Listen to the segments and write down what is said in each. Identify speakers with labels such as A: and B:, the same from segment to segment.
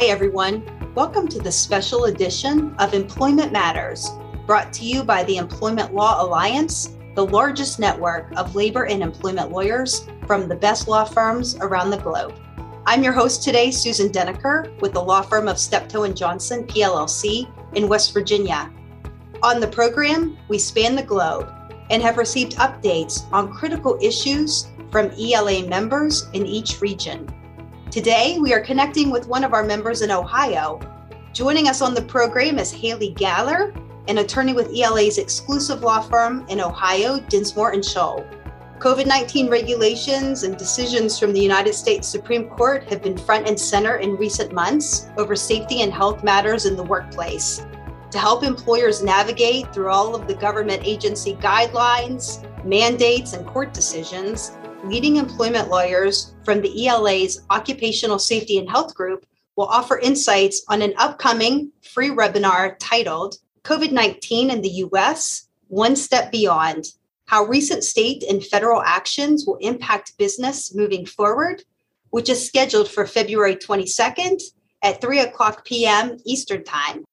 A: Hi, everyone. Welcome to the special edition of Employment Matters, brought to you by the Employment Law Alliance, the largest network of labor and employment lawyers from the best law firms around the globe. I'm your host today, Susan Deneker, with the law firm of Steptoe and Johnson, PLLC, in West Virginia. On the program, we span the globe and have received updates on critical issues from ELA members in each region. Today, we are connecting with one of our members in Ohio. Joining us on the program is Haley Galler, an attorney with ELA's exclusive law firm in Ohio, Dinsmore and Shohl. COVID 19 regulations and decisions from the United States Supreme Court have been front and center in recent months over safety and health matters in the workplace. To help employers navigate through all of the government agency guidelines, mandates, and court decisions, leading employment lawyers from the ELA's Occupational Safety and Health Group will offer insights on an upcoming free webinar titled COVID 19 in the US One Step Beyond How Recent State and Federal Actions Will Impact Business Moving Forward, which is scheduled for February 22nd at 3 o'clock p.m. Eastern Time.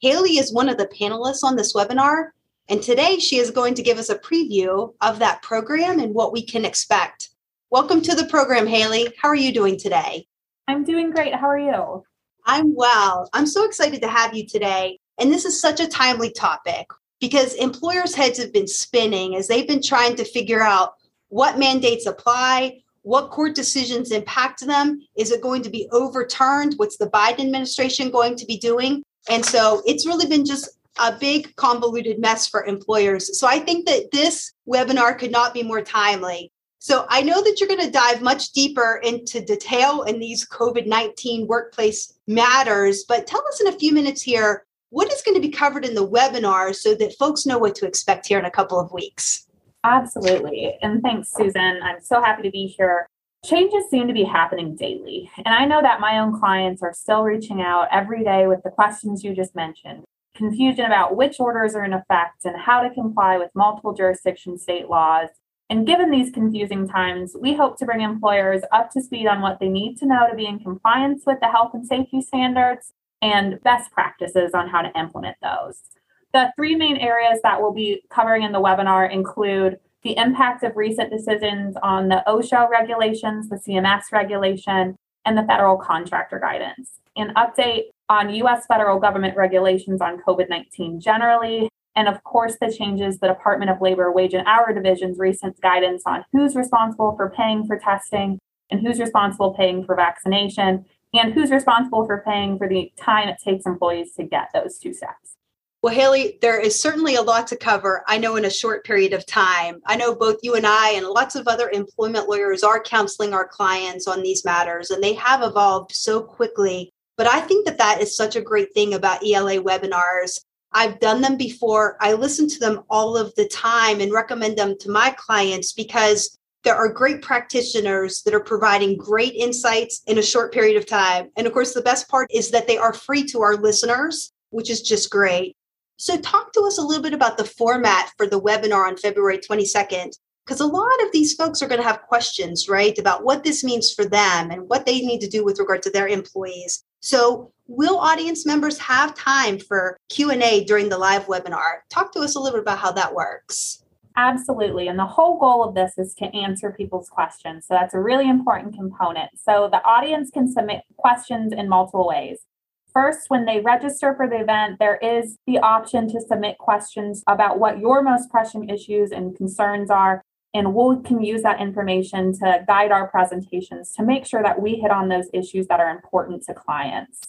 A: Haley is one of the panelists on this webinar and today she is going to give us a preview of that program and what we can expect. Welcome to the program, Haley. How are you doing today?
B: I'm doing great. How are you?
A: I'm well. I'm so excited to have you today. And this is such a timely topic because employers' heads have been spinning as they've been trying to figure out what mandates apply, what court decisions impact them. Is it going to be overturned? What's the Biden administration going to be doing? And so it's really been just a big convoluted mess for employers. So I think that this webinar could not be more timely. So I know that you're going to dive much deeper into detail in these COVID 19 workplace matters, but tell us in a few minutes here what is going to be covered in the webinar so that folks know what to expect here in a couple of weeks.
B: Absolutely. And thanks, Susan. I'm so happy to be here. Changes seem to be happening daily. And I know that my own clients are still reaching out every day with the questions you just mentioned confusion about which orders are in effect and how to comply with multiple jurisdiction state laws. And given these confusing times, we hope to bring employers up to speed on what they need to know to be in compliance with the health and safety standards and best practices on how to implement those. The three main areas that we'll be covering in the webinar include the impact of recent decisions on the OSHA regulations, the CMS regulation, and the federal contractor guidance, an update on US federal government regulations on COVID 19 generally, and of course, the changes the Department of Labor Wage and Hour Division's recent guidance on who's responsible for paying for testing and who's responsible paying for vaccination and who's responsible for paying for the time it takes employees to get those two steps.
A: Well, Haley, there is certainly a lot to cover. I know in a short period of time. I know both you and I and lots of other employment lawyers are counseling our clients on these matters, and they have evolved so quickly. But I think that that is such a great thing about ELA webinars. I've done them before. I listen to them all of the time and recommend them to my clients because there are great practitioners that are providing great insights in a short period of time. And of course, the best part is that they are free to our listeners, which is just great. So, talk to us a little bit about the format for the webinar on February 22nd, because a lot of these folks are going to have questions, right, about what this means for them and what they need to do with regard to their employees. So, will audience members have time for Q&A during the live webinar? Talk to us a little bit about how that works.
B: Absolutely. And the whole goal of this is to answer people's questions. So that's a really important component. So the audience can submit questions in multiple ways. First, when they register for the event, there is the option to submit questions about what your most pressing issues and concerns are. And we can use that information to guide our presentations to make sure that we hit on those issues that are important to clients.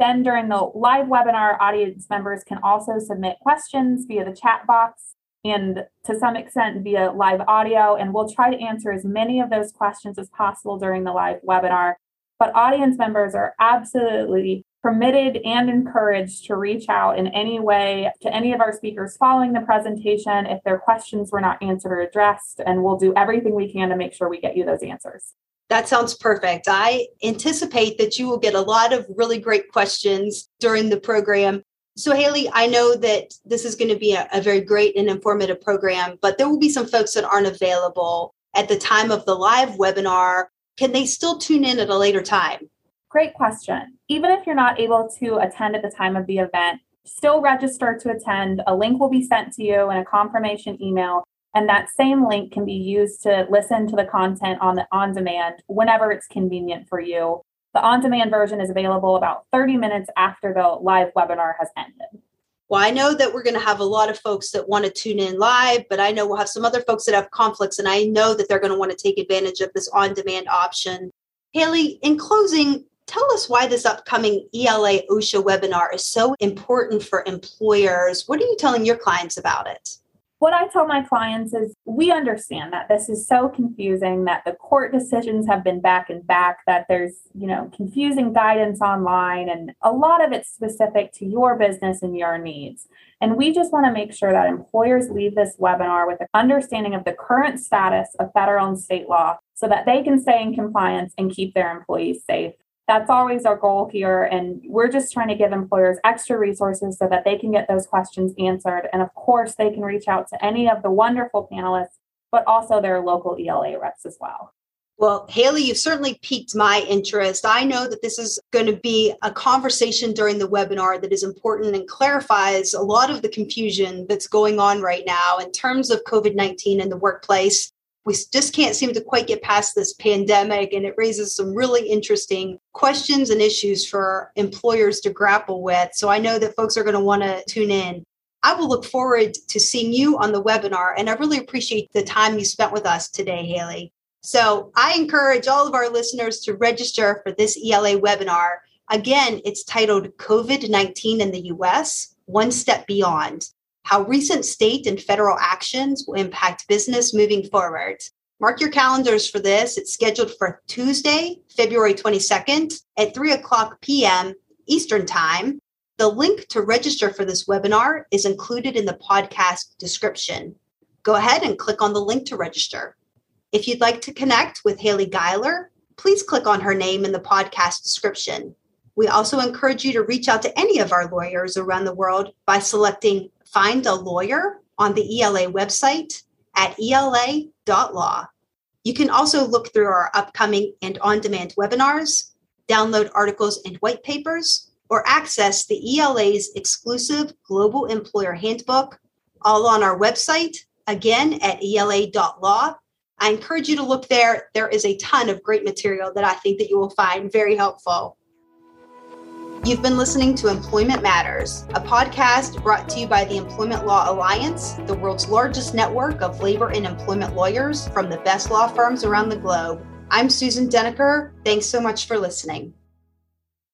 B: Then during the live webinar, audience members can also submit questions via the chat box and to some extent via live audio. And we'll try to answer as many of those questions as possible during the live webinar. But audience members are absolutely permitted and encouraged to reach out in any way to any of our speakers following the presentation if their questions were not answered or addressed, and we'll do everything we can to make sure we get you those answers.
A: That sounds perfect. I anticipate that you will get a lot of really great questions during the program. So, Haley, I know that this is going to be a, a very great and informative program, but there will be some folks that aren't available at the time of the live webinar. Can they still tune in at a later time?
B: Great question. Even if you're not able to attend at the time of the event, still register to attend. A link will be sent to you in a confirmation email. And that same link can be used to listen to the content on the on demand whenever it's convenient for you. The on demand version is available about 30 minutes after the live webinar has ended.
A: Well, I know that we're going to have a lot of folks that want to tune in live, but I know we'll have some other folks that have conflicts, and I know that they're going to want to take advantage of this on demand option. Haley, in closing, tell us why this upcoming ELA OSHA webinar is so important for employers. What are you telling your clients about it?
B: what I tell my clients is we understand that this is so confusing that the court decisions have been back and back that there's, you know, confusing guidance online and a lot of it's specific to your business and your needs. And we just want to make sure that employers leave this webinar with an understanding of the current status of federal and state law so that they can stay in compliance and keep their employees safe that's always our goal here. And we're just trying to give employers extra resources so that they can get those questions answered. And of course, they can reach out to any of the wonderful panelists, but also their local ELA reps as well.
A: Well, Haley, you've certainly piqued my interest. I know that this is going to be a conversation during the webinar that is important and clarifies a lot of the confusion that's going on right now in terms of COVID 19 in the workplace we just can't seem to quite get past this pandemic and it raises some really interesting questions and issues for employers to grapple with. So i know that folks are going to want to tune in. I will look forward to seeing you on the webinar and i really appreciate the time you spent with us today haley. So i encourage all of our listeners to register for this ela webinar. Again it's titled covid-19 in the us one step beyond how recent state and federal actions will impact business moving forward. Mark your calendars for this. It's scheduled for Tuesday, February 22nd at 3 o'clock p.m. Eastern Time. The link to register for this webinar is included in the podcast description. Go ahead and click on the link to register. If you'd like to connect with Haley Geiler, please click on her name in the podcast description. We also encourage you to reach out to any of our lawyers around the world by selecting find a lawyer on the ELA website at ela.law. You can also look through our upcoming and on demand webinars, download articles and white papers, or access the ELA's exclusive Global Employer Handbook, all on our website, again at ela.law. I encourage you to look there. There is a ton of great material that I think that you will find very helpful. You've been listening to Employment Matters, a podcast brought to you by the Employment Law Alliance, the world's largest network of labor and employment lawyers from the best law firms around the globe. I'm Susan Deneker. Thanks so much for listening.